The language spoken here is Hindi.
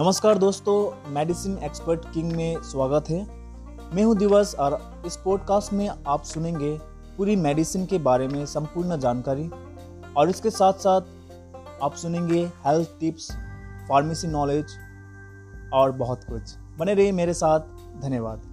नमस्कार दोस्तों, मेडिसिन एक्सपर्ट किंग में स्वागत है। मैं हूँ दिवस और इस पॉडकास्ट में आप सुनेंगे पूरी मेडिसिन के बारे में संपूर्ण जानकारी और इसके साथ साथ आप सुनेंगे हेल्थ टिप्स फार्मेसी नॉलेज और बहुत कुछ। बने रहिए मेरे साथ, धन्यवाद।